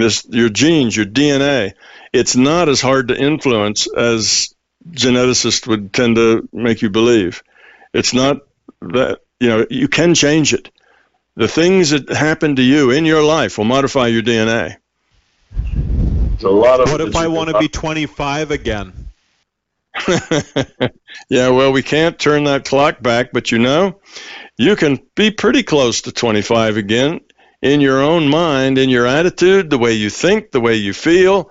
this your genes, your DNA. It's not as hard to influence as geneticists would tend to make you believe. It's not that you know you can change it. The things that happen to you in your life will modify your DNA. a lot of what if I want to be 25 again? yeah, well, we can't turn that clock back, but you know, you can be pretty close to 25 again in your own mind, in your attitude, the way you think, the way you feel,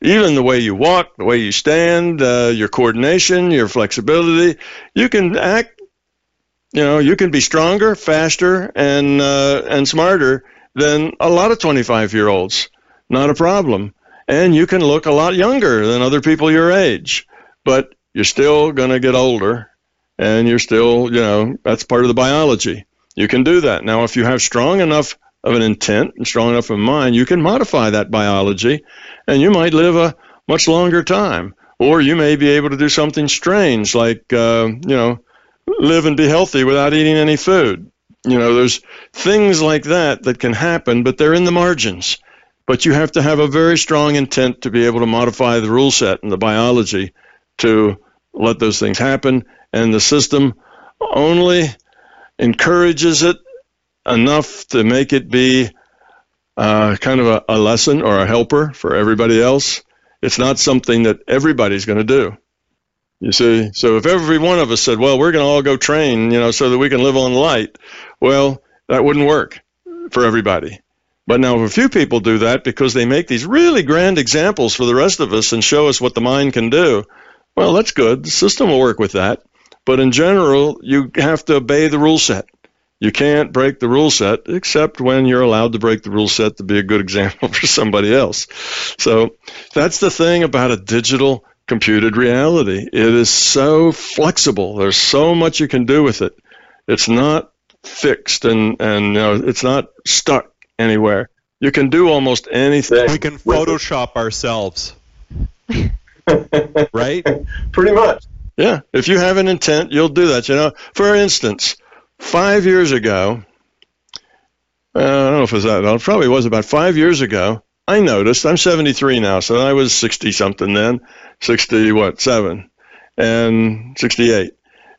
even the way you walk, the way you stand, uh, your coordination, your flexibility. You can act, you know, you can be stronger, faster, and uh, and smarter than a lot of 25 year olds. Not a problem. And you can look a lot younger than other people your age, but you're still going to get older, and you're still, you know, that's part of the biology. You can do that. Now, if you have strong enough of an intent and strong enough of mind, you can modify that biology and you might live a much longer time. Or you may be able to do something strange like, uh, you know, live and be healthy without eating any food. You know, there's things like that that can happen, but they're in the margins. But you have to have a very strong intent to be able to modify the rule set and the biology to let those things happen. And the system only encourages it enough to make it be uh, kind of a, a lesson or a helper for everybody else. It's not something that everybody's going to do. You see, so if every one of us said, "Well, we're going to all go train," you know, so that we can live on light, well, that wouldn't work for everybody. But now, if a few people do that because they make these really grand examples for the rest of us and show us what the mind can do, well, that's good. The system will work with that. But in general, you have to obey the rule set. You can't break the rule set except when you're allowed to break the rule set to be a good example for somebody else. So that's the thing about a digital computed reality. It is so flexible. There's so much you can do with it. It's not fixed and, and you know, it's not stuck anywhere. You can do almost anything. We can Photoshop ourselves. right? Pretty much. Yeah. If you have an intent, you'll do that. You know, for instance, five years ago, uh, I don't know if it was that, it probably was about five years ago, I noticed, I'm 73 now, so I was 60 something then, 60, what, seven, and 68.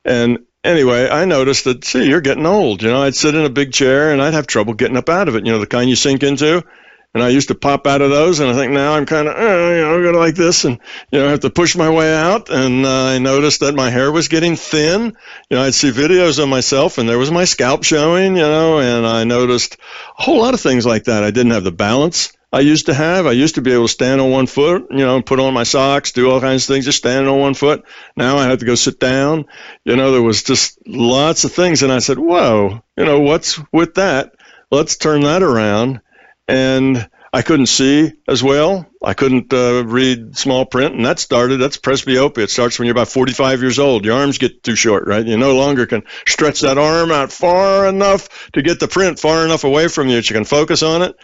And anyway, I noticed that, see, you're getting old. You know, I'd sit in a big chair and I'd have trouble getting up out of it, you know, the kind you sink into and I used to pop out of those, and I think now I'm kind of, uh, you know, go like this, and you know, I have to push my way out. And uh, I noticed that my hair was getting thin. You know, I'd see videos of myself, and there was my scalp showing, you know, and I noticed a whole lot of things like that. I didn't have the balance I used to have. I used to be able to stand on one foot, you know, put on my socks, do all kinds of things, just standing on one foot. Now I have to go sit down. You know, there was just lots of things, and I said, "Whoa, you know, what's with that? Let's turn that around." And I couldn't see as well. I couldn't uh, read small print, and that started. That's presbyopia. It starts when you're about 45 years old. Your arms get too short, right? You no longer can stretch that arm out far enough to get the print far enough away from you that you can focus on it.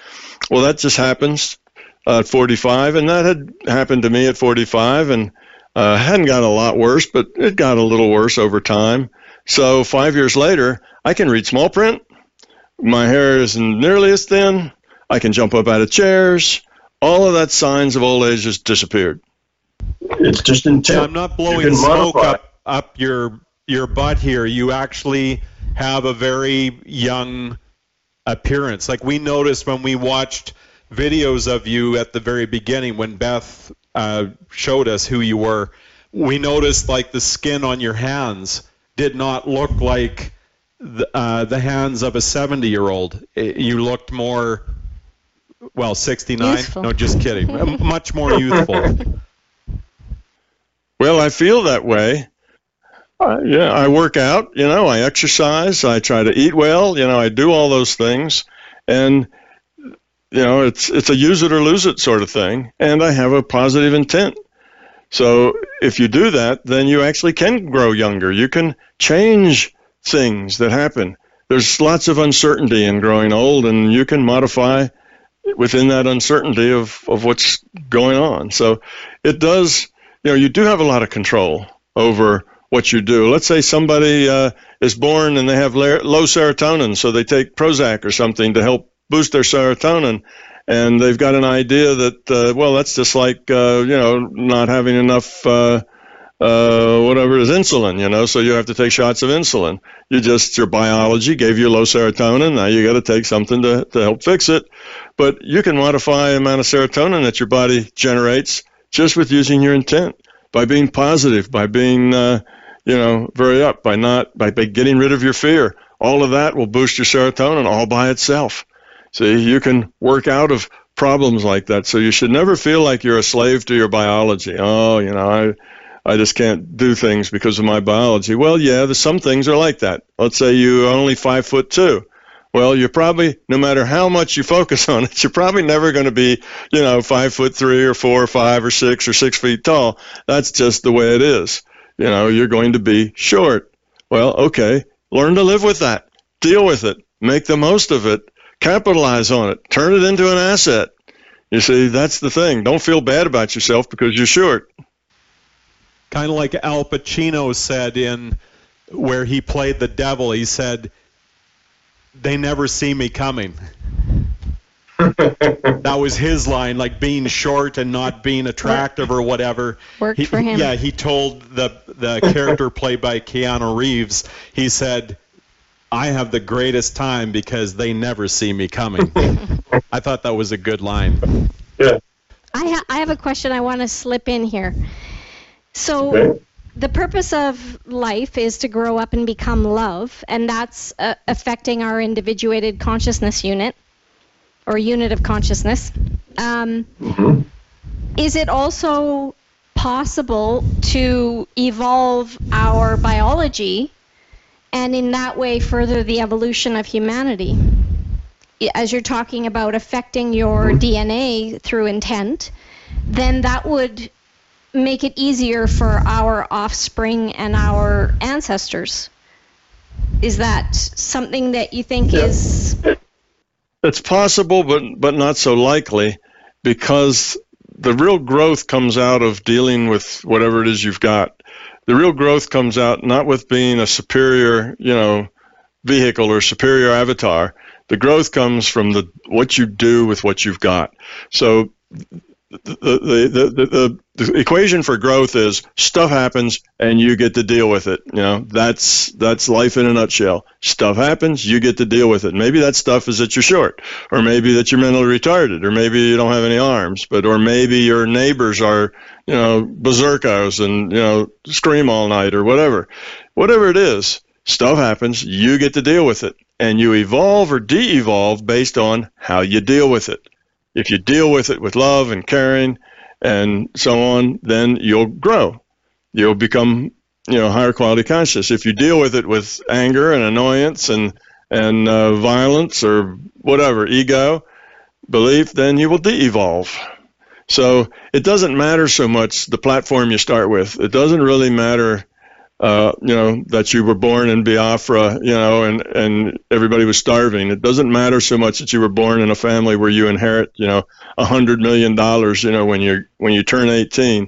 Well, that just happens at 45, and that had happened to me at 45, and uh, hadn't got a lot worse, but it got a little worse over time. So five years later, I can read small print. My hair isn't nearly as thin I can jump up out of chairs. All of that signs of old age has disappeared. It's just intent. I'm not blowing smoke up, up your your butt here. You actually have a very young appearance. Like we noticed when we watched videos of you at the very beginning when Beth uh, showed us who you were. We noticed like the skin on your hands did not look like the, uh, the hands of a 70 year old. You looked more well, 69. Youthful. No, just kidding. Much more youthful. Well, I feel that way. Uh, yeah, I work out, you know, I exercise, I try to eat well, you know, I do all those things. And you know, it's it's a use it or lose it sort of thing, and I have a positive intent. So if you do that, then you actually can grow younger. You can change things that happen. There's lots of uncertainty in growing old, and you can modify within that uncertainty of, of what's going on. So it does, you know, you do have a lot of control over what you do. Let's say somebody uh, is born and they have low serotonin, so they take Prozac or something to help boost their serotonin, and they've got an idea that uh, well, that's just like uh, you know not having enough. Uh, whatever it is, insulin, you know, so you have to take shots of insulin. You just, your biology gave you low serotonin. Now you got to take something to, to help fix it. But you can modify the amount of serotonin that your body generates just with using your intent, by being positive, by being, uh, you know, very up, by not, by, by getting rid of your fear. All of that will boost your serotonin all by itself. See, you can work out of problems like that. So you should never feel like you're a slave to your biology. Oh, you know, I, I just can't do things because of my biology. Well, yeah, some things are like that. Let's say you're only five foot two. Well, you're probably, no matter how much you focus on it, you're probably never going to be, you know, five foot three or four or five or six or six feet tall. That's just the way it is. You know, you're going to be short. Well, okay, learn to live with that. Deal with it. Make the most of it. Capitalize on it. Turn it into an asset. You see, that's the thing. Don't feel bad about yourself because you're short kind of like Al Pacino said in where he played the devil. He said, "They never see me coming." that was his line, like being short and not being attractive or whatever. Worked he, for him. Yeah, he told the the character played by Keanu Reeves. He said, "I have the greatest time because they never see me coming." I thought that was a good line. Yeah. I, ha- I have a question I want to slip in here. So Okay. the purpose of life is to grow up and become love, and that's uh, affecting our individuated consciousness unit or unit of consciousness. Um, Mhm. is it also possible to evolve our biology and in that way further the evolution of humanity? As you're talking about affecting your DNA through intent, then that would make it easier for our offspring and our ancestors. Is that something that you think Yeah. is It's possible, but but not so likely, because the real growth comes out of dealing with whatever it is you've got. The real growth comes out not with being a superior, you know, vehicle or superior avatar. The growth comes from the what you do with what you've got. So the, the, the, the, equation for growth is stuff happens and you get to deal with it. You know, that's that's life in a nutshell. Stuff happens, you get to deal with it. Maybe that stuff is that you're short, or maybe that you're mentally retarded, or maybe you don't have any arms, but or maybe your neighbors are, you know, berserkos and you know scream all night or whatever. Whatever it is, stuff happens, you get to deal with it, and you evolve or de-evolve based on how you deal with it if you deal with it with love and caring and so on, then you'll grow. You'll become, you know, higher quality conscious. If you deal with it with anger and annoyance and and uh, violence or whatever, ego, belief, then you will de-evolve. So it doesn't matter so much the platform you start with. It doesn't really matter uh, you know, that you were born in Biafra, you know, and, and everybody was starving. It doesn't matter so much that you were born in a family where you inherit, you know, a hundred million dollars, you know, when you when you turn 18.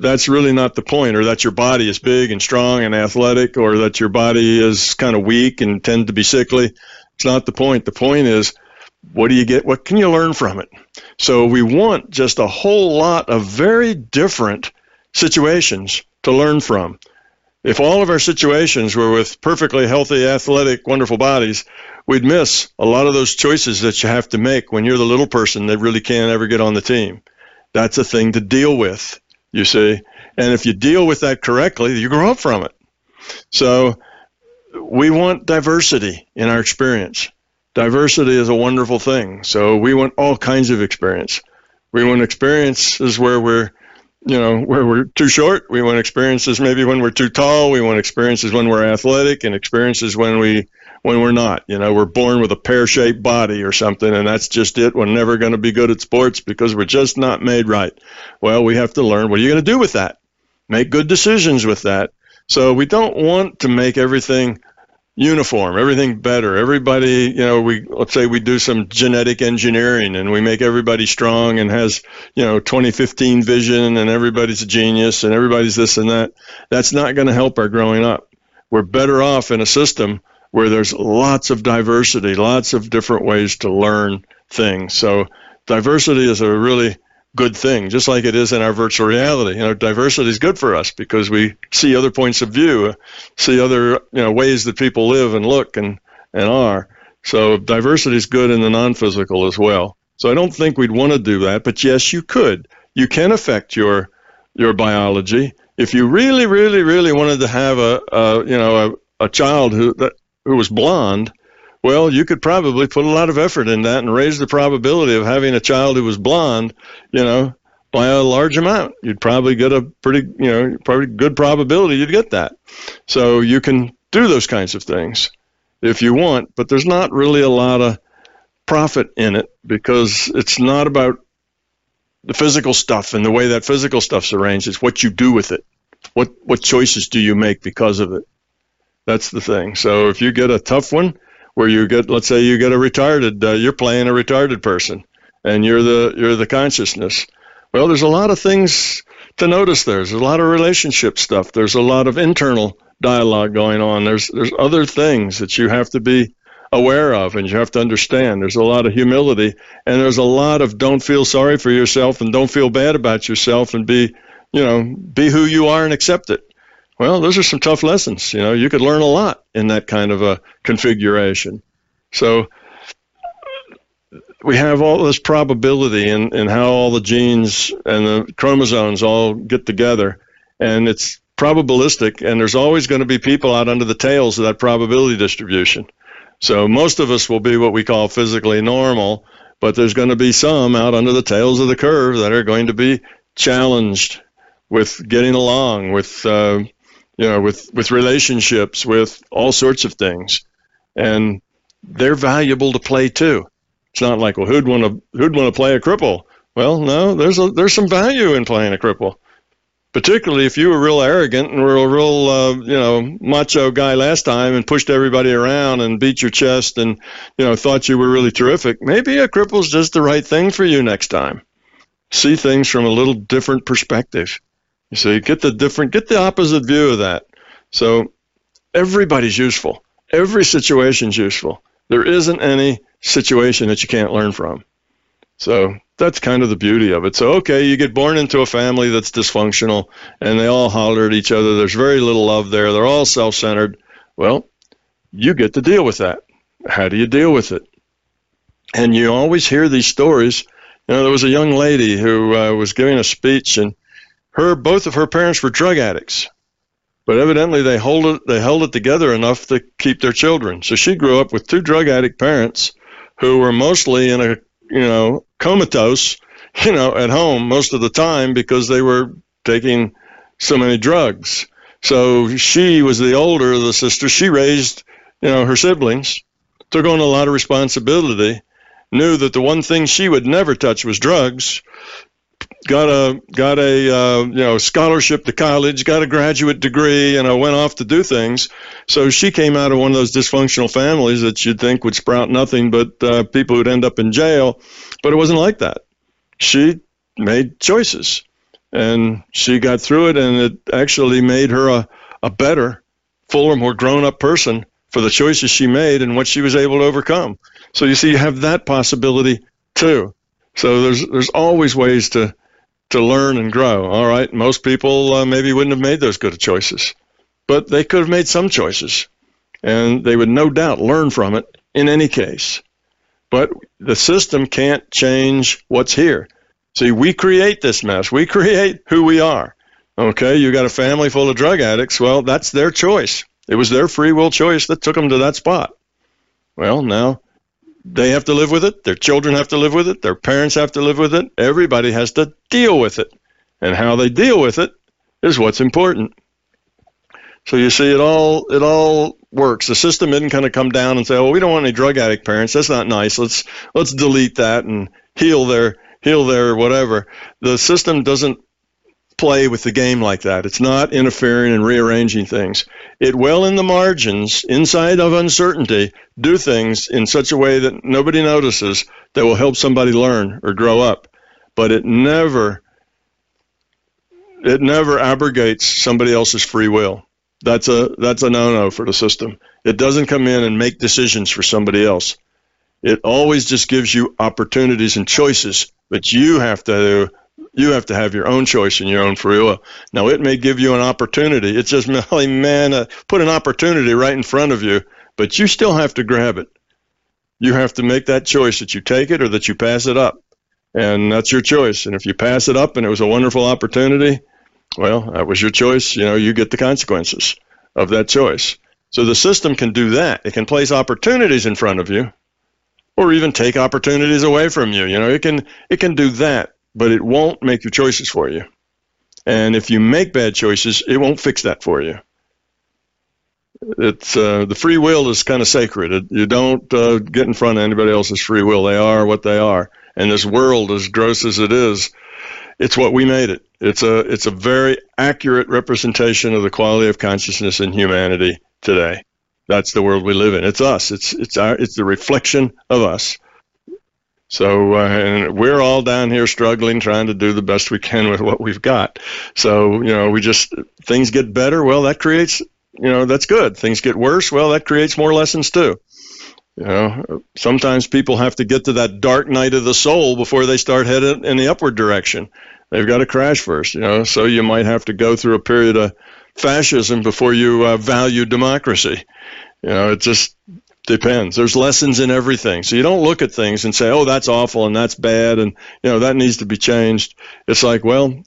That's really not the point, or that your body is big and strong and athletic, or that your body is kind of weak and tend to be sickly. It's not the point. The point is, what do you get? What can you learn from it? So we want just a whole lot of very different situations to learn from if all of our situations were with perfectly healthy, athletic, wonderful bodies, we'd miss a lot of those choices that you have to make when you're the little person that really can't ever get on the team. That's a thing to deal with, you see. And if you deal with that correctly, you grow up from it. So we want diversity in our experience. Diversity is a wonderful thing. So we want all kinds of experience. We want experiences where we're you know, where we're too short. We want experiences maybe when we're too tall. We want experiences when we're athletic, and experiences when we when we're not. You know, we're born with a pear-shaped body or something, and that's just it. We're never going to be good at sports because we're just not made right. Well, we have to learn. What are you going to do with that? Make good decisions with that. So we don't want to make everything uniform, everything better. Everybody, you know, we let's say we do some genetic engineering and we make everybody strong and has, you know, 2015 vision and everybody's a genius and everybody's this and that. That's not going to help our growing up. We're better off in a system where there's lots of diversity, lots of different ways to learn things. So diversity is a really good thing, just like it is in our virtual reality. You know, diversity is good for us because we see other points of view, see other you know ways that people live and look and and are. So diversity is good in the non-physical as well. So I don't think we'd want to do that, but yes, you could. You can affect your your biology if you really, really, really wanted to have a, a you know a, a child who that, who was blonde. Well, you could probably put a lot of effort in that and raise the probability of having a child who was blonde, you know, by a large amount. You'd probably get a pretty, you know, probably good probability you'd get that. So you can do those kinds of things if you want, but there's not really a lot of profit in it because it's not about the physical stuff and the way that physical stuff's arranged. It's what you do with it. What what choices do you make because of it? That's the thing. So if you get a tough one where you get, let's say you get a retarded, uh, you're playing a retarded person, and you're the you're the consciousness. Well, there's a lot of things to notice. There. There's a lot of relationship stuff. There's a lot of internal dialogue going on. There's there's other things that you have to be aware of and you have to understand. There's a lot of humility and there's a lot of don't feel sorry for yourself and don't feel bad about yourself and be, you know, be who you are and accept it. Well, those are some tough lessons. You know, you could learn a lot in that kind of a configuration. So we have all this probability in, in how all the genes and the chromosomes all get together. And it's probabilistic, and there's always going to be people out under the tails of that probability distribution. So most of us will be what we call physically normal, but there's going to be some out under the tails of the curve that are going to be challenged with getting along, with uh, you know, with with relationships, with all sorts of things, and they're valuable to play too. It's not like, well, who'd want to who'd want to play a cripple? Well, no, there's a there's some value in playing a cripple particularly if you were real arrogant and were a real uh, you know macho guy last time and pushed everybody around and beat your chest and you know thought you were really terrific maybe a cripple's just the right thing for you next time see things from a little different perspective you get the different get the opposite view of that so everybody's useful every situation's useful there isn't any situation that you can't learn from so that's kind of the beauty of it. So, okay, you get born into a family that's dysfunctional and they all holler at each other. There's very little love there. They're all self centered. Well, you get to deal with that. How do you deal with it? And you always hear these stories. You know, there was a young lady who uh, was giving a speech, and her both of her parents were drug addicts, but evidently they hold it they held it together enough to keep their children. So she grew up with two drug addict parents who were mostly in a you know, comatose, you know, at home most of the time because they were taking so many drugs. So she was the older of the sisters. She raised, you know, her siblings, took on a lot of responsibility, knew that the one thing she would never touch was drugs. Got a got a uh, you know scholarship to college, got a graduate degree, and I went off to do things. So she came out of one of those dysfunctional families that you'd think would sprout nothing but uh, people who'd end up in jail, but it wasn't like that. She made choices, and she got through it, and it actually made her a, a better, fuller, more grown-up person for the choices she made and what she was able to overcome. So you see, you have that possibility too. So there's there's always ways to to learn and grow. All right, most people uh, maybe wouldn't have made those good choices, but they could have made some choices, and they would no doubt learn from it in any case. But the system can't change what's here. See, we create this mess. We create who we are. Okay, you got a family full of drug addicts. Well, that's their choice. It was their free will choice that took them to that spot. Well, now they have to live with it. Their children have to live with it. Their parents have to live with it. Everybody has to deal with it. And how they deal with it is what's important. So you see, it all it all works. The system didn't kind of come down and say, "Well, we don't want any drug addict parents. That's not nice. Let's let's delete that and heal their heal their whatever." The system doesn't play with the game like that. It's not interfering and rearranging things. It will, in the margins, inside of uncertainty, do things in such a way that nobody notices that will help somebody learn or grow up. But it never, it never abrogates somebody else's free will. That's a that's a no-no for the system. It doesn't come in and make decisions for somebody else. It always just gives you opportunities and choices, but you have to you have to have your own choice and your own free will. Now, it may give you an opportunity. It's just, man, uh, put an opportunity right in front of you, but you still have to grab it. You have to make that choice that you take it or that you pass it up. And that's your choice. And if you pass it up and it was a wonderful opportunity, well, that was your choice. You know, you get the consequences of that choice. So the system can do that. It can place opportunities in front of you or even take opportunities away from you. You know, it can it can do that but it won't make your choices for you. And if you make bad choices, it won't fix that for you. It's uh, the free will is kind of sacred. You don't uh, get in front of anybody else's free will. They are what they are. And this world, as gross as it is, it's what we made it. It's a it's a very accurate representation of the quality of consciousness in humanity today. That's the world we live in. It's us. It's it's our it's the reflection of us. So uh, we're all down here struggling, trying to do the best we can with what we've got. So you know, we just things get better. Well, that creates you know that's good. Things get worse. Well, that creates more lessons too. You know, sometimes people have to get to that dark night of the soul before they start headed in the upward direction. They've got to crash first. You know, so you might have to go through a period of fascism before you uh, value democracy. You know, it just depends. There's lessons in everything. So you don't look at things and say, "Oh, that's awful and that's bad and you know that needs to be changed." It's like, well,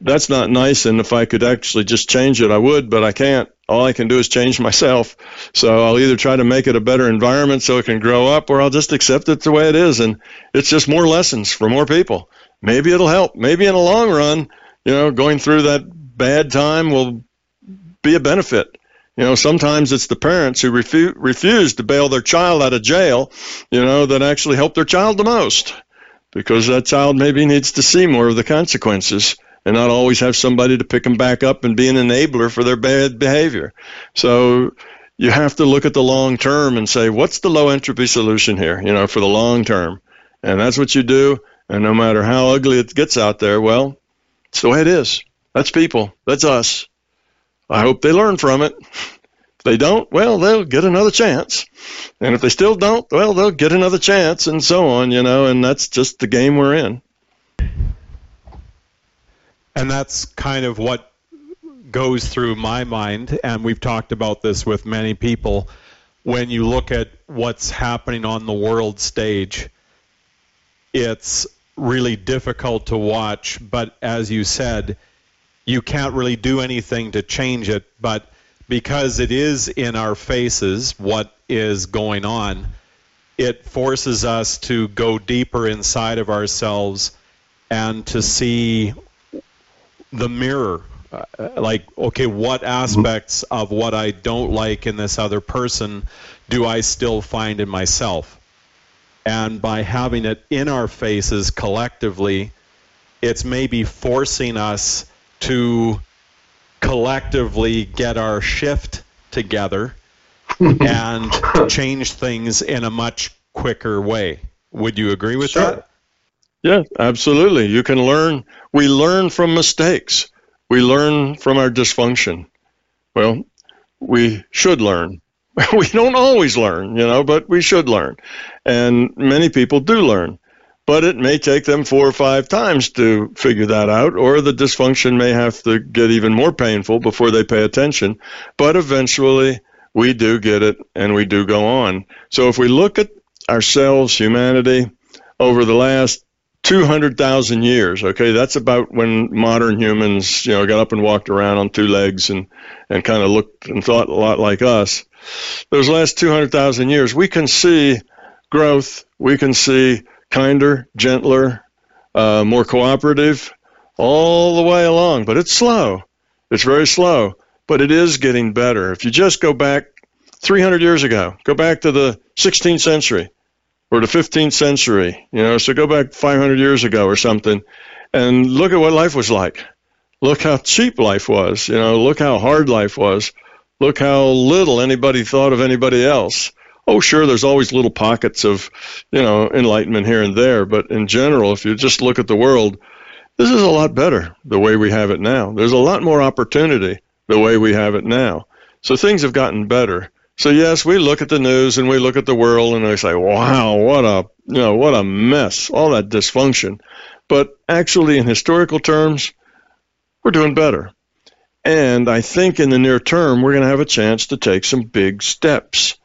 that's not nice and if I could actually just change it, I would, but I can't. All I can do is change myself. So I'll either try to make it a better environment so it can grow up or I'll just accept it the way it is and it's just more lessons for more people. Maybe it'll help. Maybe in the long run, you know, going through that bad time will be a benefit you know, sometimes it's the parents who refu- refuse to bail their child out of jail, you know, that actually help their child the most because that child maybe needs to see more of the consequences and not always have somebody to pick them back up and be an enabler for their bad behavior. So you have to look at the long term and say, what's the low entropy solution here, you know, for the long term? And that's what you do. And no matter how ugly it gets out there, well, it's the way it is. That's people. That's us. I hope they learn from it. If they don't, well, they'll get another chance. And if they still don't, well, they'll get another chance and so on, you know, and that's just the game we're in. And that's kind of what goes through my mind, and we've talked about this with many people. When you look at what's happening on the world stage, it's really difficult to watch, but as you said, you can't really do anything to change it, but because it is in our faces what is going on, it forces us to go deeper inside of ourselves and to see the mirror. Uh, like, okay, what aspects of what I don't like in this other person do I still find in myself? And by having it in our faces collectively, it's maybe forcing us to collectively get our shift together and change things in a much quicker way. Would you agree with sure. that? Yeah, absolutely. You can learn. We learn from mistakes. We learn from our dysfunction. Well, we should learn. we don't always learn, you know, but we should learn. And many people do learn but it may take them four or five times to figure that out, or the dysfunction may have to get even more painful before they pay attention. But eventually, we do get it and we do go on. So if we look at ourselves, humanity, over the last 200,000 years, okay, that's about when modern humans, you know, got up and walked around on two legs and, and kind of looked and thought a lot like us. Those last 200,000 years, we can see growth, we can see kinder, gentler, uh, more cooperative, all the way along. But it's slow. It's very slow, but it is getting better. If you just go back 300 years ago, go back to the 16th century or the 15th century, you know, so go back 500 years ago or something, and look at what life was like. Look how cheap life was. You know, look how hard life was. Look how little anybody thought of anybody else oh, sure, there's always little pockets of, you know, enlightenment here and there. But in general, if you just look at the world, this is a lot better the way we have it now. There's a lot more opportunity the way we have it now. So things have gotten better. So yes, we look at the news and we look at the world and we say, "Wow, what a you know what a mess! All that dysfunction." But actually, in historical terms, we're doing better. And I think in the near term, we're going to have a chance to take some big steps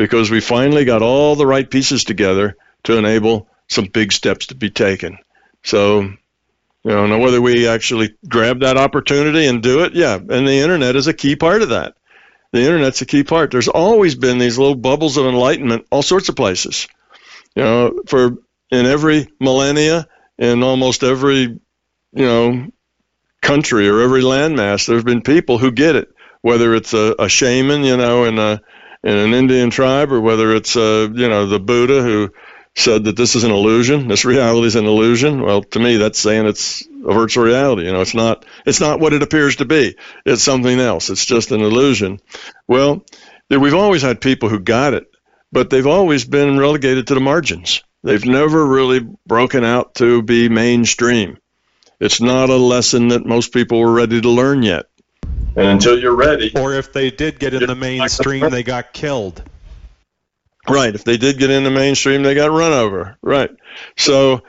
because we finally got all the right pieces together to enable some big steps to be taken. So, you know, now whether we actually grab that opportunity and do it, yeah, and the internet is a key part of that. The internet's a key part. There's always been these little bubbles of enlightenment, all sorts of places. You know, for in every millennia, in almost every, you know, country or every landmass, there's been people who get it, whether it's a, a shaman, you know, in a in an Indian tribe, or whether it's uh, you know the Buddha who said that this is an illusion, this reality is an illusion. Well, to me, that's saying it's a virtual reality. You know, it's not it's not what it appears to be. It's something else. It's just an illusion. Well, we've always had people who got it, but they've always been relegated to the margins. They've never really broken out to be mainstream. It's not a lesson that most people were ready to learn yet. And until you're ready. Or if they did get in the mainstream, they got killed. Right. If they did get in the mainstream, they got run over. Right. So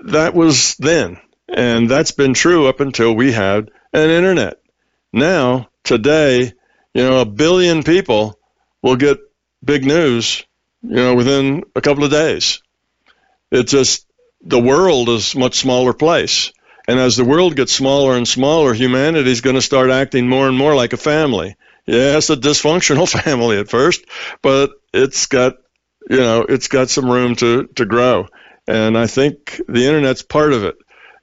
that was then. And that's been true up until we had an internet. Now, today, you know, a billion people will get big news, you know, within a couple of days. It's just the world is a much smaller place. And as the world gets smaller and smaller, humanity is going to start acting more and more like a family. Yeah, it's a dysfunctional family at first, but it's got, you know, it's got some room to, to grow. And I think the internet's part of it.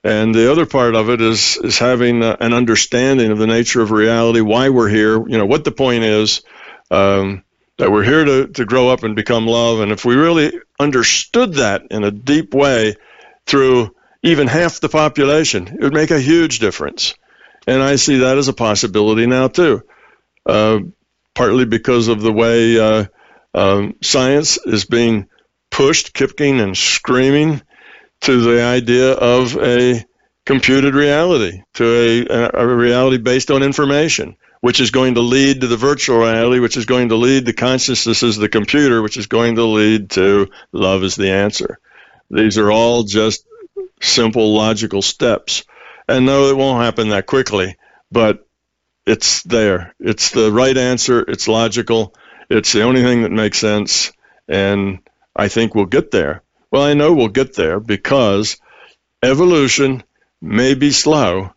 And the other part of it is is having uh, an understanding of the nature of reality, why we're here, you know, what the point is, um, that we're here to, to grow up and become love. And if we really understood that in a deep way through even half the population. It would make a huge difference. And I see that as a possibility now, too, uh, partly because of the way uh, um, science is being pushed, kicking and screaming to the idea of a computed reality, to a, a reality based on information, which is going to lead to the virtual reality, which is going to lead to consciousness as the computer, which is going to lead to love is the answer. These are all just simple logical steps. And no, it won't happen that quickly, but it's there. It's the right answer. It's logical. It's the only thing that makes sense. And I think we'll get there. Well, I know we'll get there because evolution may be slow,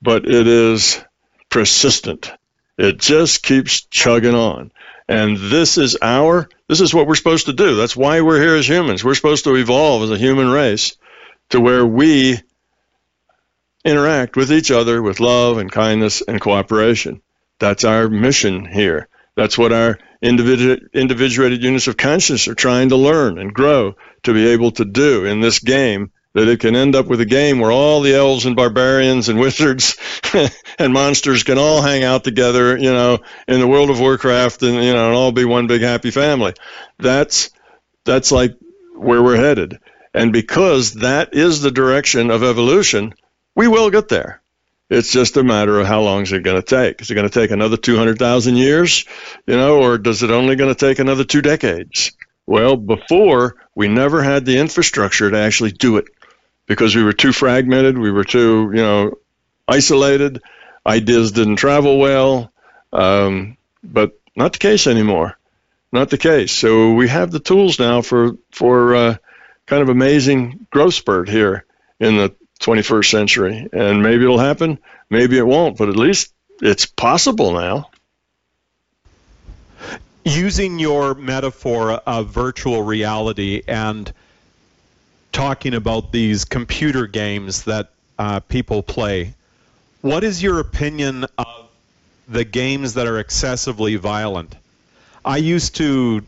but it is persistent. It just keeps chugging on. And this is our, this is what we're supposed to do. That's why we're here as humans. We're supposed to evolve as a human race to where we interact with each other with love and kindness and cooperation. That's our mission here. That's what our individu- individuated units of consciousness are trying to learn and grow to be able to do in this game. That it can end up with a game where all the elves and barbarians and wizards and monsters can all hang out together, you know, in the world of Warcraft and you know, and all be one big happy family. That's that's like where we're headed. And because that is the direction of evolution, we will get there. It's just a matter of how long is it going to take? Is it going to take another 200,000 years, you know, or does it only going to take another two decades? Well, before we never had the infrastructure to actually do it because we were too fragmented, we were too, you know, isolated, ideas didn't travel well, um, but not the case anymore. Not the case. So we have the tools now for for uh, kind of amazing growth spurt here in the 21st century. And maybe it'll happen, maybe it won't, but at least it's possible now. Using your metaphor of virtual reality and talking about these computer games that uh, people play, what is your opinion of the games that are excessively violent? I used to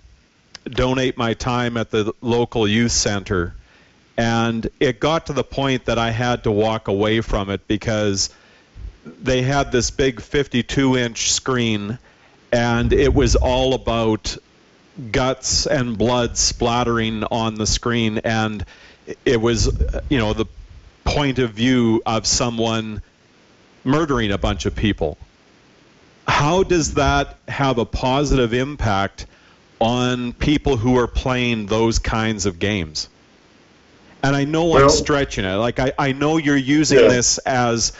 donate my time at the local youth center. And it got to the point that I had to walk away from it because they had this big 52 inch screen and it was all about guts and blood splattering on the screen and it was you know the point of view of someone murdering a bunch of people how does that have a positive impact on people who are playing those kinds of games? And I know well, I'm stretching it. Like I, I know you're using yeah. this as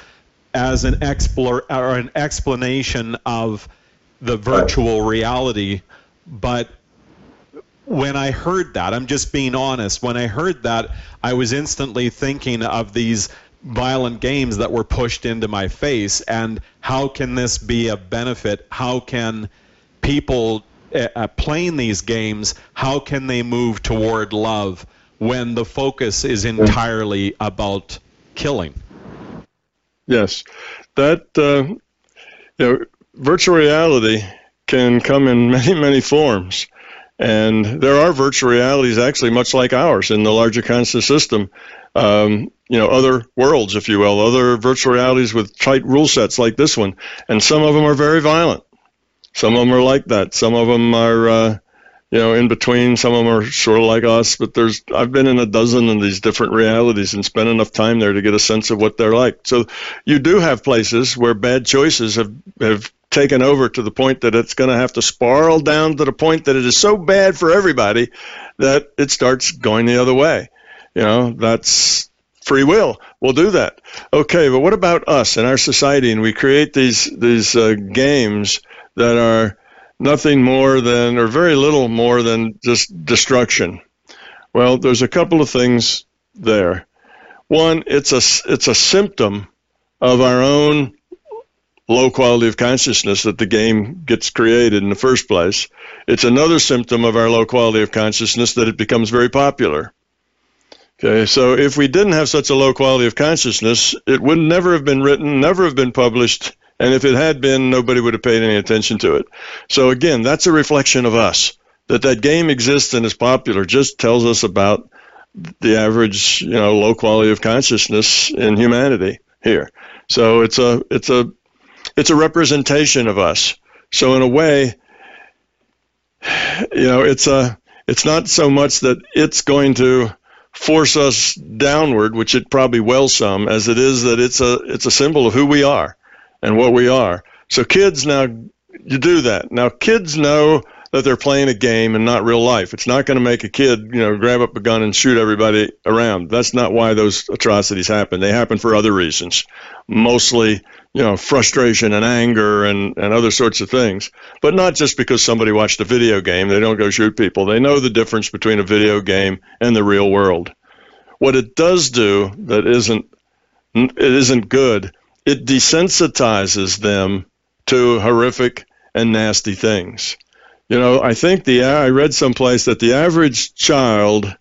as an explore or an explanation of the virtual reality, but when I heard that, I'm just being honest, when I heard that, I was instantly thinking of these violent games that were pushed into my face and how can this be a benefit? How can people uh, playing these games, how can they move toward love when the focus is entirely about killing? Yes, that uh, you know, virtual reality can come in many, many forms. And there are virtual realities actually much like ours in the larger conscious system. Um, you know, other worlds, if you will, other virtual realities with tight rule sets like this one. And some of them are very violent. Some of them are like that. Some of them are, uh, you know, in between. Some of them are sort of like us. But there's, I've been in a dozen of these different realities and spent enough time there to get a sense of what they're like. So you do have places where bad choices have have taken over to the point that it's going to have to spiral down to the point that it is so bad for everybody that it starts going the other way. You know, that's free will. We'll do that. Okay, but what about us and our society? And we create these these uh, games that are nothing more than, or very little more than, just destruction. Well, there's a couple of things there. One, it's a it's a symptom of our own low quality of consciousness that the game gets created in the first place. It's another symptom of our low quality of consciousness that it becomes very popular. Okay, so if we didn't have such a low quality of consciousness, it would never have been written, never have been published, and if it had been, nobody would have paid any attention to it. So again, that's a reflection of us. That that game exists and is popular just tells us about the average, you know, low quality of consciousness in humanity here. So it's a it's a it's a representation of us. So in a way, you know, it's a it's not so much that it's going to force us downward, which it probably will some, as it is that it's a it's a symbol of who we are and what we are. So kids now you do that. Now kids know that they're playing a game and not real life. It's not going to make a kid, you know, grab up a gun and shoot everybody around. That's not why those atrocities happen. They happen for other reasons, mostly, you know, frustration and anger and, and other sorts of things. But not just because somebody watched a video game. They don't go shoot people. They know the difference between a video game and the real world. What it does do that isn't it isn't good. It desensitizes them to horrific and nasty things. You know, I think the I read someplace that the average child,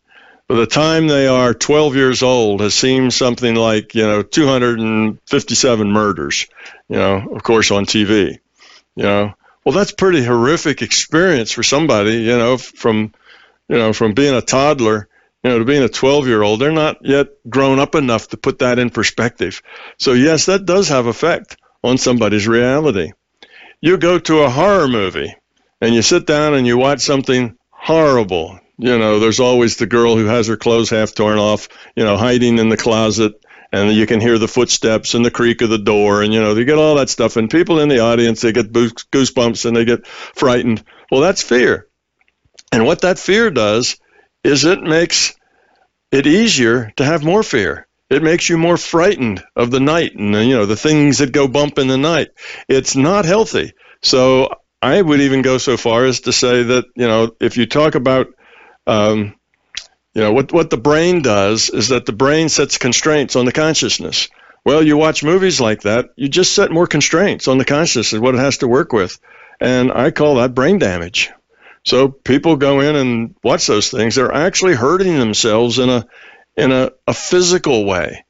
by the time they are 12 years old, has seen something like you know 257 murders. You know, of course on TV. You know, well that's pretty horrific experience for somebody. You know, from you know from being a toddler you know, to being a 12 year old, they're not yet grown up enough to put that in perspective. So, yes, that does have effect on somebody's reality. You go to a horror movie, and you sit down and you watch something horrible. You know, there's always the girl who has her clothes half torn off, you know, hiding in the closet, and you can hear the footsteps and the creak of the door, and you know, you get all that stuff. And people in the audience, they get goosebumps and they get frightened. Well, that's fear. And what that fear does is it makes it easier to have more fear. It makes you more frightened of the night and you know the things that go bump in the night. It's not healthy. So I would even go so far as to say that you know if you talk about um, you know what what the brain does is that the brain sets constraints on the consciousness. Well, you watch movies like that, you just set more constraints on the consciousness what it has to work with, and I call that brain damage. So people go in and watch those things. They're actually hurting themselves in a in a, a physical way.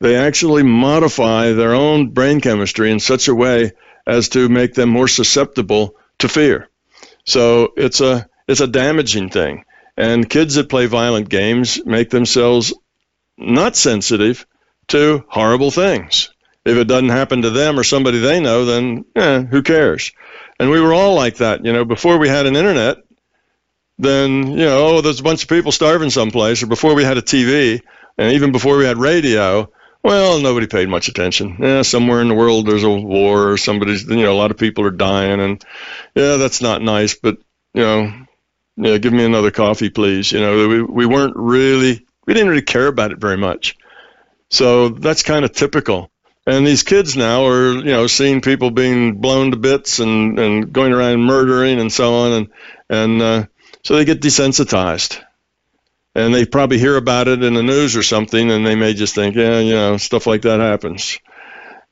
They actually modify their own brain chemistry in such a way as to make them more susceptible to fear. So it's a it's a damaging thing. And kids that play violent games make themselves not sensitive to horrible things. If it doesn't happen to them or somebody they know, then eh, who cares? And we were all like that, you know, before we had an internet, then, you know, oh, there's a bunch of people starving someplace, or before we had a TV, and even before we had radio, Well, nobody paid much attention. Yeah, somewhere in the world there's a war, or somebody's, you know, a lot of people are dying, and yeah, that's not nice. But you know, yeah, give me another coffee, please. You know, we we weren't really, we didn't really care about it very much. So that's kind of typical. And these kids now are, you know, seeing people being blown to bits and, and going around murdering and so on, and and uh, so they get desensitized and they probably hear about it in the news or something, and they may just think, yeah, you know, stuff like that happens.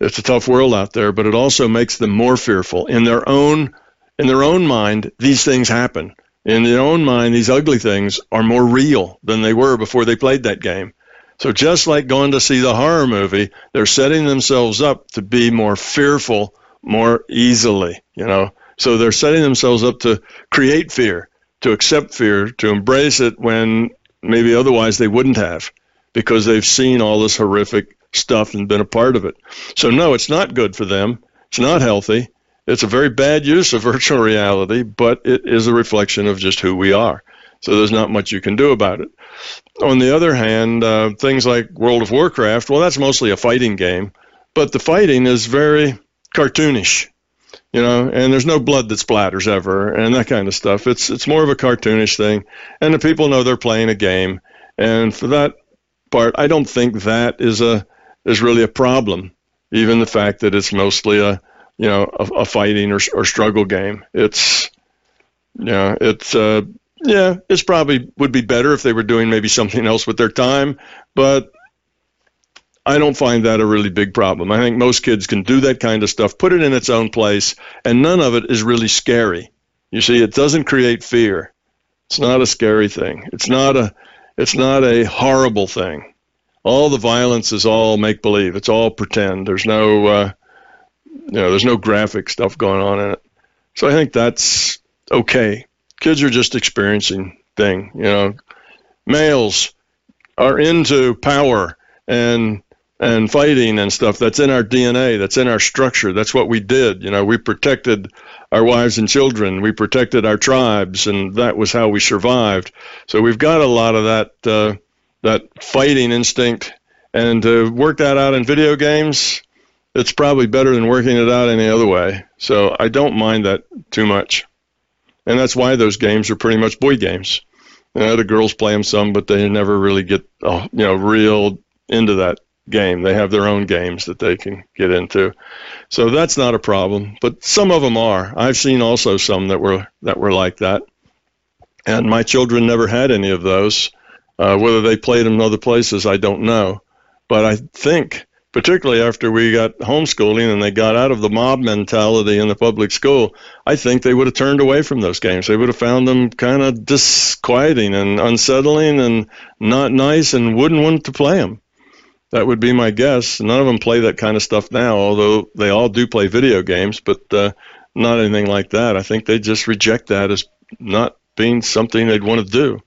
It's a tough world out there, but it also makes them more fearful in their own in their own mind. These things happen in their own mind. These ugly things are more real than they were before they played that game. So just like going to see the horror movie, they're setting themselves up to be more fearful more easily. You know, so they're setting themselves up to create fear to accept fear, to embrace it when maybe otherwise they wouldn't have because they've seen all this horrific stuff and been a part of it. So, no, it's not good for them. It's not healthy. It's a very bad use of virtual reality, but it is a reflection of just who we are. So, there's not much you can do about it. On the other hand, uh, things like World of Warcraft, well, that's mostly a fighting game, but the fighting is very cartoonish you know, and there's no blood that splatters ever and that kind of stuff. It's it's more of a cartoonish thing, and the people know they're playing a game, and for that part, I don't think that is a is really a problem. Even the fact that it's mostly a you know a, a fighting or, or struggle game, it's you know it's uh, yeah it's probably would be better if they were doing maybe something else with their time, but I don't find that a really big problem. I think most kids can do that kind of stuff, put it in its own place, and none of it is really scary. You see, it doesn't create fear. It's not a scary thing. It's not a it's not a horrible thing. All the violence is all make believe. It's all pretend. There's no uh, you know, there's no graphic stuff going on in it. So I think that's okay. Kids are just experiencing thing, you know. Males are into power and and fighting and stuff. That's in our DNA. That's in our structure. That's what we did. You know, we protected our wives and children. We protected our tribes, and that was how we survived. So we've got a lot of that uh, that fighting instinct, and to work that out in video games, it's probably better than working it out any other way. So I don't mind that too much, and that's why those games are pretty much boy games. You know, the girls play them some, but they never really get, uh, you know, real into that game. They have their own games that they can get into. So that's not a problem, but some of them are. I've seen also some that were that were like that. And my children never had any of those. Uh, whether they played them in other places, I don't know. But I think, particularly after we got homeschooling and they got out of the mob mentality in the public school, I think they would have turned away from those games. They would have found them kind of disquieting and unsettling and not nice and wouldn't want to play them. That would be my guess. None of them play that kind of stuff now, although they all do play video games, but uh, not anything like that. I think they just reject that as not being something they'd want to do.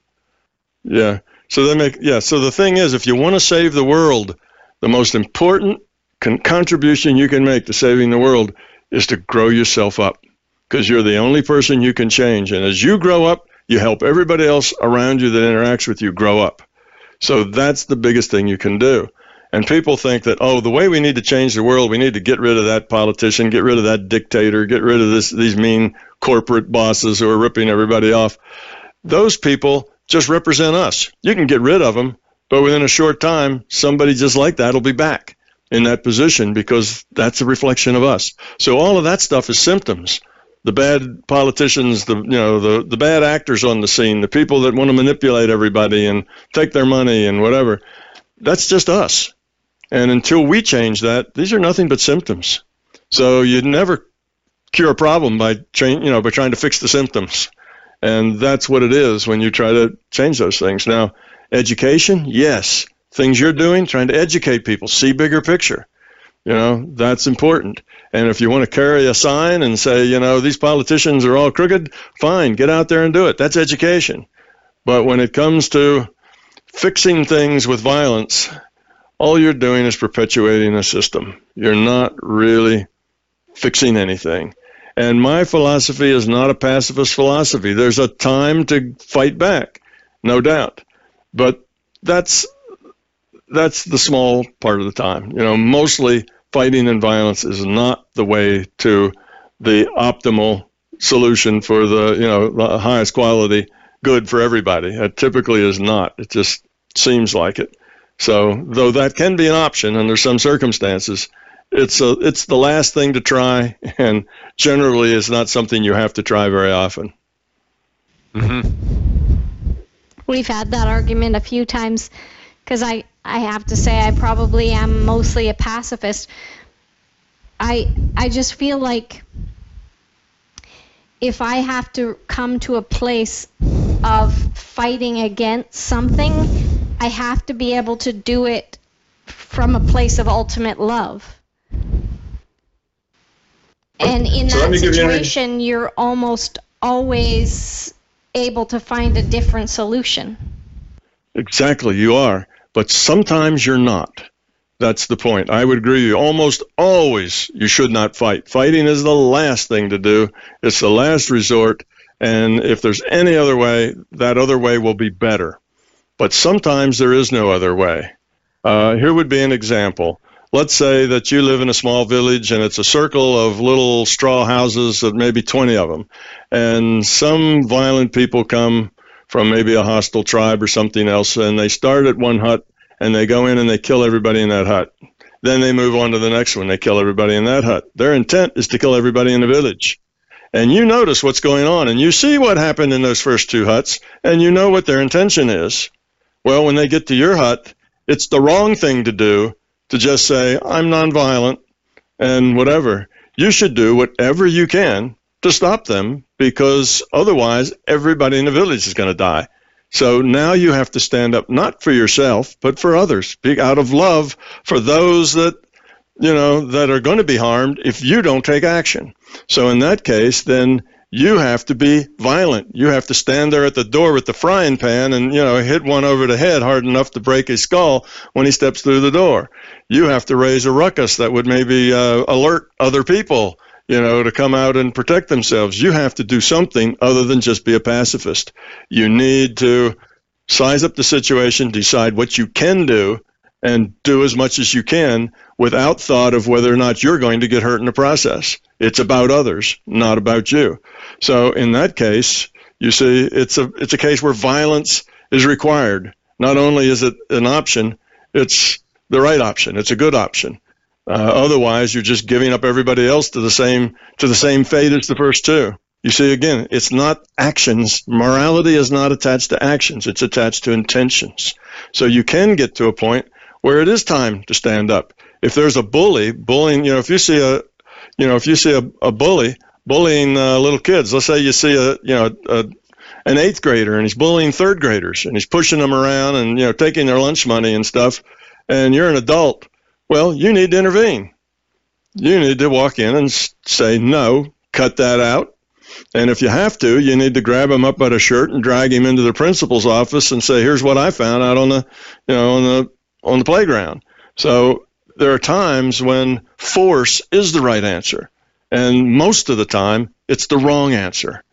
Yeah. So they make yeah. So the thing is, if you want to save the world, the most important con- contribution you can make to saving the world is to grow yourself up, because you're the only person you can change. And as you grow up, you help everybody else around you that interacts with you grow up. So that's the biggest thing you can do. And people think that, oh, the way we need to change the world, we need to get rid of that politician, get rid of that dictator, get rid of this, these mean corporate bosses who are ripping everybody off. Those people just represent us. You can get rid of them, but within a short time, somebody just like that will be back in that position because that's a reflection of us. So all of that stuff is symptoms. The bad politicians, the you know the the bad actors on the scene, the people that want to manipulate everybody and take their money and whatever. That's just us. And until we change that, these are nothing but symptoms. So you'd never cure a problem by train, you know, by trying to fix the symptoms. And that's what it is when you try to change those things. Now, education, yes. Things you're doing, trying to educate people, see bigger picture. You know, that's important. And if you want to carry a sign and say, you know, these politicians are all crooked, fine, get out there and do it. That's education. But when it comes to fixing things with violence, all you're doing is perpetuating a system. You're not really fixing anything. And my philosophy is not a pacifist philosophy. There's a time to fight back, no doubt. But that's that's the small part of the time. You know, mostly fighting and violence is not the way to the optimal solution for the you know the highest quality good for everybody. It typically is not. It just seems like it. So though that can be an option under some circumstances, it's a it's the last thing to try, and generally is not something you have to try very often. Mm-hmm. We've had that argument a few times because I I have to say I probably am mostly a pacifist. I I just feel like if I have to come to a place of fighting against something, I have to be able to do it from a place of ultimate love. And in so that situation, you you're almost always able to find a different solution. Exactly, you are. But sometimes you're not. That's the point. I would agree with you. Almost always you should not fight. Fighting is the last thing to do. It's the last resort. And if there's any other way, that other way will be better. But sometimes there is no other way. Uh, here would be an example. Let's say that you live in a small village and it's a circle of little straw houses, of maybe 20 of them. And some violent people come from maybe a hostile tribe or something else, and they start at one hut and they go in and they kill everybody in that hut. Then they move on to the next one. They kill everybody in that hut. Their intent is to kill everybody in the village. And you notice what's going on and you see what happened in those first two huts and you know what their intention is. Well, when they get to your hut, it's the wrong thing to do to just say, I'm nonviolent and whatever. You should do whatever you can to stop them because otherwise everybody in the village is going to die. So now you have to stand up not for yourself, but for others, out of love for those that you know that are going to be harmed if you don't take action. So in that case, then you have to be violent. You have to stand there at the door with the frying pan and you know hit one over the head hard enough to break his skull when he steps through the door. You have to raise a ruckus that would maybe uh, alert other people you know, to come out and protect themselves. You have to do something other than just be a pacifist. You need to size up the situation, decide what you can do, and do as much as you can without thought of whether or not you're going to get hurt in the process. It's about others, not about you. So in that case, you see, it's a it's a case where violence is required. Not only is it an option, it's the right option. It's a good option. Uh, otherwise, you're just giving up everybody else to the same to the same fate as the first two. You see, again, it's not actions. Morality is not attached to actions; it's attached to intentions. So you can get to a point where it is time to stand up. If there's a bully bullying, you know, if you see a, you know, if you see a, a bully bullying uh, little kids, let's say you see a, you know, a, an eighth grader and he's bullying third graders and he's pushing them around and you know taking their lunch money and stuff, and you're an adult well, you need to intervene. You need to walk in and say, no, cut that out. And if you have to, you need to grab him up by the shirt and drag him into the principal's office and say, here's what I found out on the, you know, on the, on the playground. So there are times when force is the right answer. And most of the time, it's the wrong answer.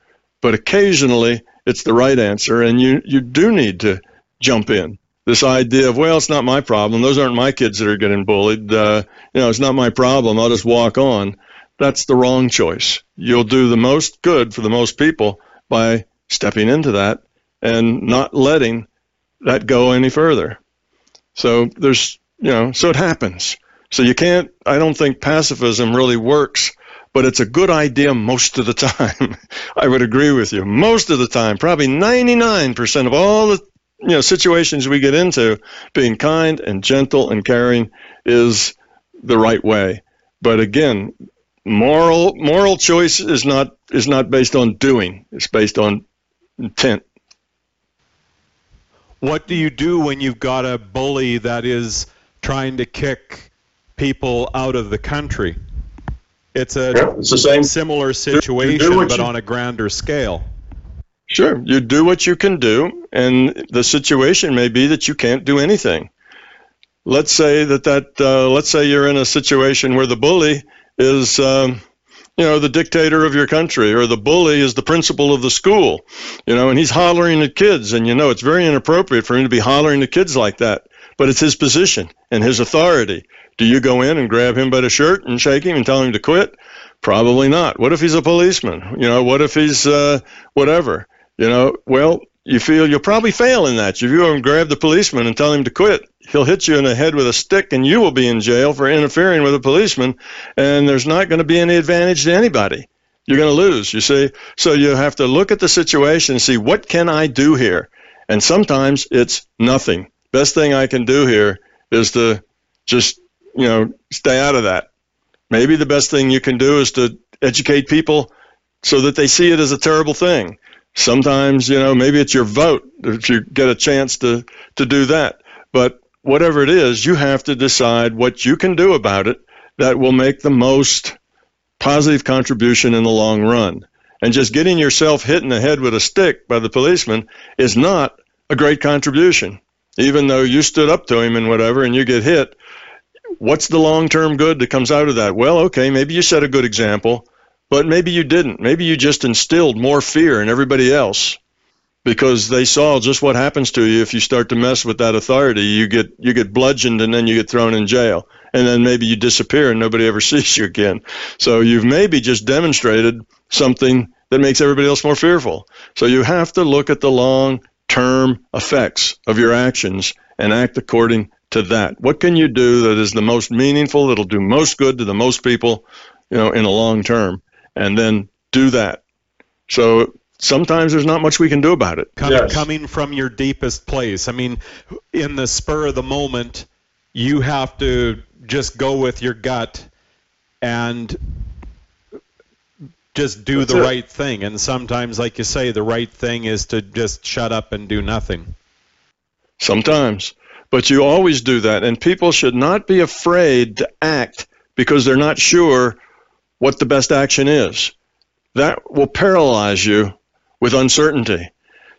But occasionally, it's the right answer, and you, you do need to jump in. This idea of well it's not my problem. Those aren't my kids that are getting bullied. Uh, you know it's not my problem. I'll just walk on. That's the wrong choice. You'll do the most good for the most people by stepping into that and not letting that go any further. So there's you know so it happens. So you can't i don't think pacifism really works but it's a good idea most of the time. I would agree with you. Most of the time, probably 99% of all the you know situations we get into, being kind and gentle and caring is the right way. But again, moral moral choice is not is not based on doing. It's based on intent. What do you do when you've got a bully that is trying to kick people out of the country? It's a yeah, it's the same similar situation, but you, on a grander scale. Sure, you do what you can do, and the situation may be that you can't do anything. Let's say that that uh, let's say you're in a situation where the bully is, um, you know, the dictator of your country, or the bully is the principal of the school, you know, and he's hollering at kids, and you know it's very inappropriate for him to be hollering at kids like that. but it's his position and his authority. Do you go in and grab him by the shirt and shake him and tell him to quit? Probably not. What if he's a policeman? You know, what if he's uh, whatever? You know, well, you feel you'll probably fail in that. If you go and grab the policeman and tell him to quit, he'll hit you in the head with a stick and you will be in jail for interfering with a policeman, and there's not going to be any advantage to anybody. You're going to lose, you see. So you have to look at the situation and see what can I do here? And sometimes it's nothing. Best thing I can do here is to just, you know, stay out of that. Maybe the best thing you can do is to educate people so that they see it as a terrible thing. Sometimes, you know, maybe it's your vote if you get a chance to, to do that. But whatever it is, you have to decide what you can do about it that will make the most positive contribution in the long run. And just getting yourself hit in the head with a stick by the policeman is not a great contribution. Even though you stood up to him and whatever and you get hit, what's the long term good that comes out of that? Well, okay, maybe you set a good example, but maybe you didn't. Maybe you just instilled more fear in everybody else because they saw just what happens to you if you start to mess with that authority. You get you get bludgeoned and then you get thrown in jail, and then maybe you disappear and nobody ever sees you again. So you've maybe just demonstrated something that makes everybody else more fearful. So you have to look at the long term effects of your actions and act according to that. What can you do that is the most meaningful, that'll do most good to the most people, you know, in the long term, and then do that. So sometimes there's not much we can do about it. Coming, yes. coming from your deepest place. I mean, in the spur of the moment, you have to just go with your gut and just do That's the it. right thing. And sometimes, like you say, the right thing is to just shut up and do nothing. Sometimes. But you always do that. And people should not be afraid to act because they're not sure what the best action is. That will paralyze you with uncertainty.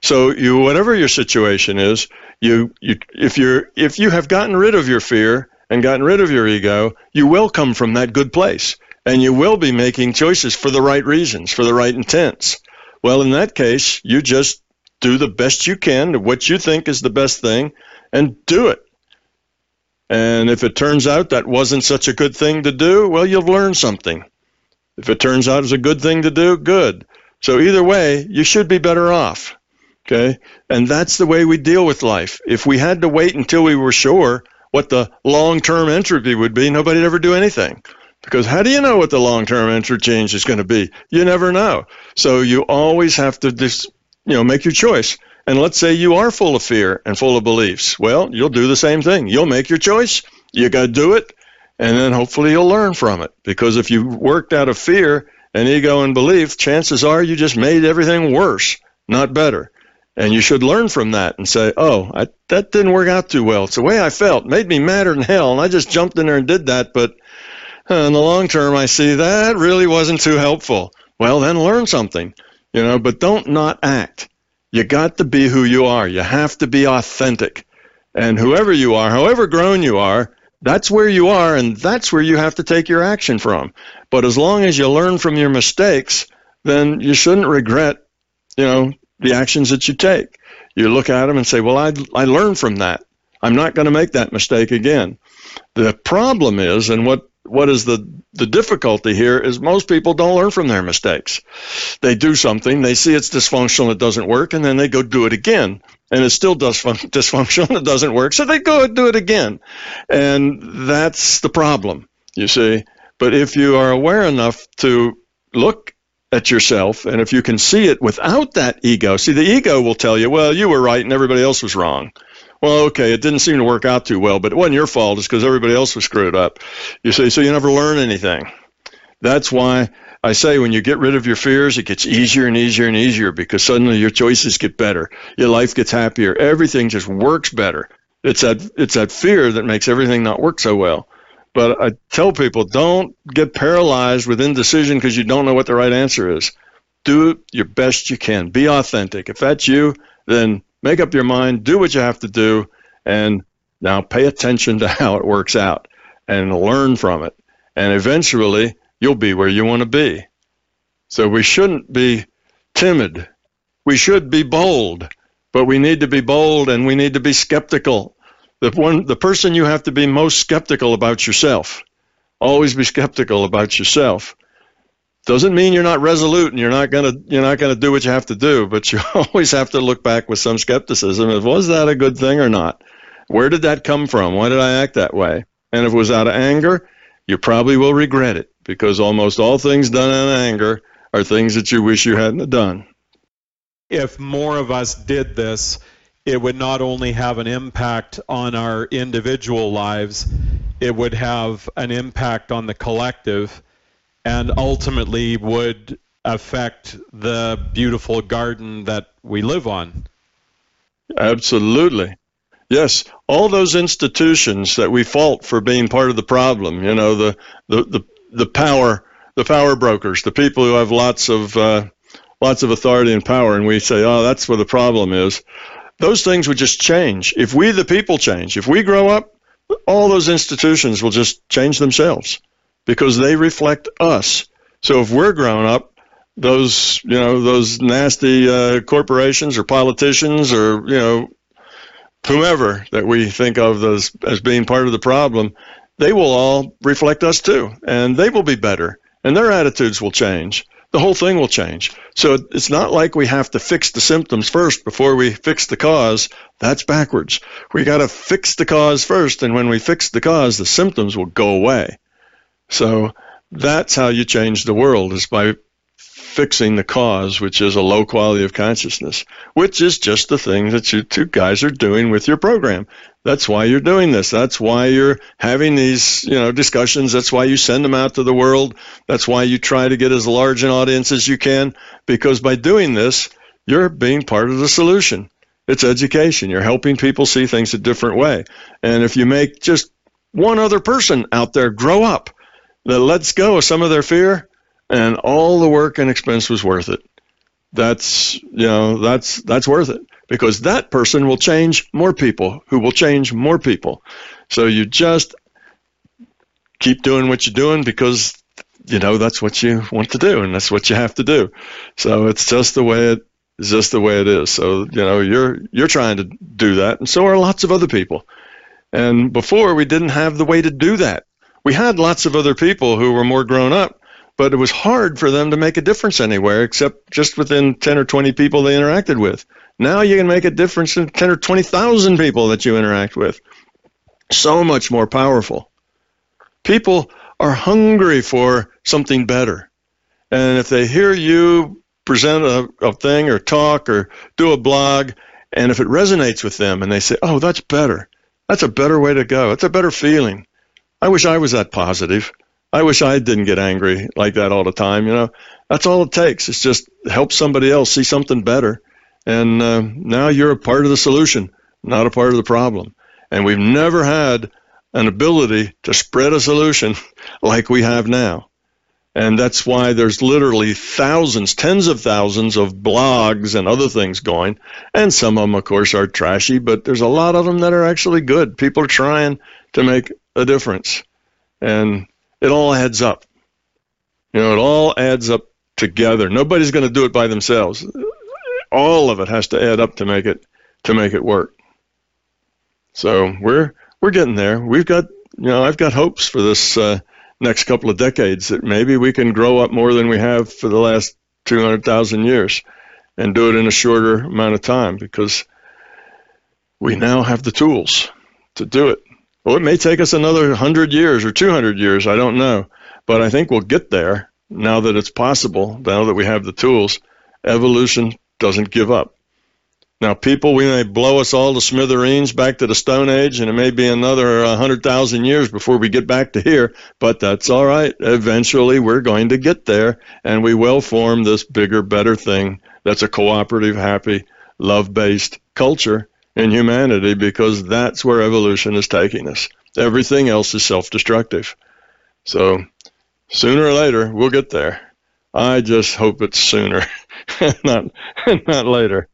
So you whatever your situation is, you, you if you're if you have gotten rid of your fear and gotten rid of your ego, you will come from that good place and you will be making choices for the right reasons, for the right intents. Well, in that case, you just do the best you can, what you think is the best thing, and do it. And if it turns out that wasn't such a good thing to do, well, you've learned something. If it turns out it's a good thing to do, good. So either way, you should be better off. Okay? And that's the way we deal with life. If we had to wait until we were sure what the long term entropy would be, nobody'd ever do anything. Because how do you know what the long term interchange is going to be? You never know. So you always have to just, you know, make your choice. And let's say you are full of fear and full of beliefs. Well, you'll do the same thing. You'll make your choice. You got to do it. And then hopefully you'll learn from it. Because if you worked out of fear and ego and belief, chances are you just made everything worse, not better. And you should learn from that and say, oh, I, that didn't work out too well. It's the way I felt. It made me madder than hell. And I just jumped in there and did that. But in the long term, I see that really wasn't too helpful. Well, then learn something, you know, but don't not act. You got to be who you are. You have to be authentic. And whoever you are, however grown you are, that's where you are, and that's where you have to take your action from. But as long as you learn from your mistakes, then you shouldn't regret, you know, the actions that you take. You look at them and say, well, I, I learned from that. I'm not going to make that mistake again. The problem is, and what, what is the, the difficulty here, is most people don't learn from their mistakes. They do something, they see it's dysfunctional, it doesn't work, and then they go do it again. And it still does fun- dysfunctional, it doesn't work, so they go and do it again. And that's the problem, you see. But if you are aware enough to look at yourself, and if you can see it without that ego, see, the ego will tell you, well, you were right and everybody else was wrong. Well, okay, it didn't seem to work out too well, but it wasn't your fault. It's because everybody else was screwed up. You see, so you never learn anything. That's why I say when you get rid of your fears, it gets easier and easier and easier because suddenly your choices get better. Your life gets happier. Everything just works better. It's that it's that fear that makes everything not work so well. But I tell people don't get paralyzed with indecision because you don't know what the right answer is. Do your best you can. Be authentic. If that's you, then make up your mind, do what you have to do, and now pay attention to how it works out and learn from it. And eventually, you'll be where you want to be. So we shouldn't be timid. We should be bold, but we need to be bold and we need to be skeptical the one the person you have to be most skeptical about yourself. Always be skeptical about yourself. Doesn't mean you're not resolute and you're not gonna you're not gonna do what you have to do, but you always have to look back with some skepticism. If was that a good thing or not? Where did that come from? Why did I act that way? And if it was out of anger, you probably will regret it because almost all things done out of anger are things that you wish you hadn't done. If more of us did this, it would not only have an impact on our individual lives, it would have an impact on the collective and ultimately would affect the beautiful garden that we live on. Absolutely. Yes, all those institutions that we fault for being part of the problem, you know, the the the, the power the power brokers, the people who have lots of uh, lots of authority and power, and we say, oh, that's where the problem is. Those things would just change if we, the people, change. If we grow up, all those institutions will just change themselves because they reflect us. So if we're grown up, those you know those nasty uh, corporations or politicians or you know whomever that we think of as, as being part of the problem, they will all reflect us too, and they will be better, and their attitudes will change. The whole thing will change. So it's not like we have to fix the symptoms first before we fix the cause. That's backwards. We got to fix the cause first, and when we fix the cause, the symptoms will go away. So that's how you change the world is by fixing the cause, which is a low quality of consciousness, which is just the thing that you two guys are doing with your program. That's why you're doing this. That's why you're having these, you know, discussions. That's why you send them out to the world. That's why you try to get as large an audience as you can, because by doing this, you're being part of the solution. It's education. You're helping people see things a different way. And if you make just one other person out there grow up that lets go of some of their fear, and all the work and expense was worth it. That's you know that's that's worth it because that person will change more people who will change more people. So you just keep doing what you're doing because you know that's what you want to do and that's what you have to do. So it's just the way it is just the way it is. So you know you're you're trying to do that and so are lots of other people. And before we didn't have the way to do that. We had lots of other people who were more grown up but it was hard for them to make a difference anywhere except just within 10 or 20 people they interacted with. Now you can make a difference in 10 or 20,000 people that you interact with. So much more powerful. People are hungry for something better. And if they hear you present a, a thing or talk or do a blog, and if it resonates with them and they say, oh, that's better, that's a better way to go, that's a better feeling. I wish I was that positive. I wish I didn't get angry like that all the time. You know, that's all it takes. It's just help somebody else see something better, and uh, now you're a part of the solution, not a part of the problem. And we've never had an ability to spread a solution like we have now. And that's why there's literally thousands, tens of thousands of blogs and other things going. And some of them, of course, are trashy, but there's a lot of them that are actually good. People are trying to make a difference. And it all adds up. You know, it all adds up together. Nobody's going to do it by themselves. All of it has to add up to make it to make it work. So we're we're getting there. We've got you know I've got hopes for this uh, next couple of decades that maybe we can grow up more than we have for the last 200,000 years and do it in a shorter amount of time because we now have the tools to do it. Well, it may take us another 100 years or 200 years. I don't know. But I think we'll get there now that it's possible, now that we have the tools. Evolution doesn't give up. Now, people, we may blow us all to smithereens back to the Stone Age, and it may be another 100,000 years before we get back to here, but that's all right. Eventually, we're going to get there, and we will form this bigger, better thing that's a cooperative, happy, love based culture in humanity because that's where evolution is taking us. Everything else is self destructive. So sooner or later, we'll get there. I just hope it's sooner, not, not later.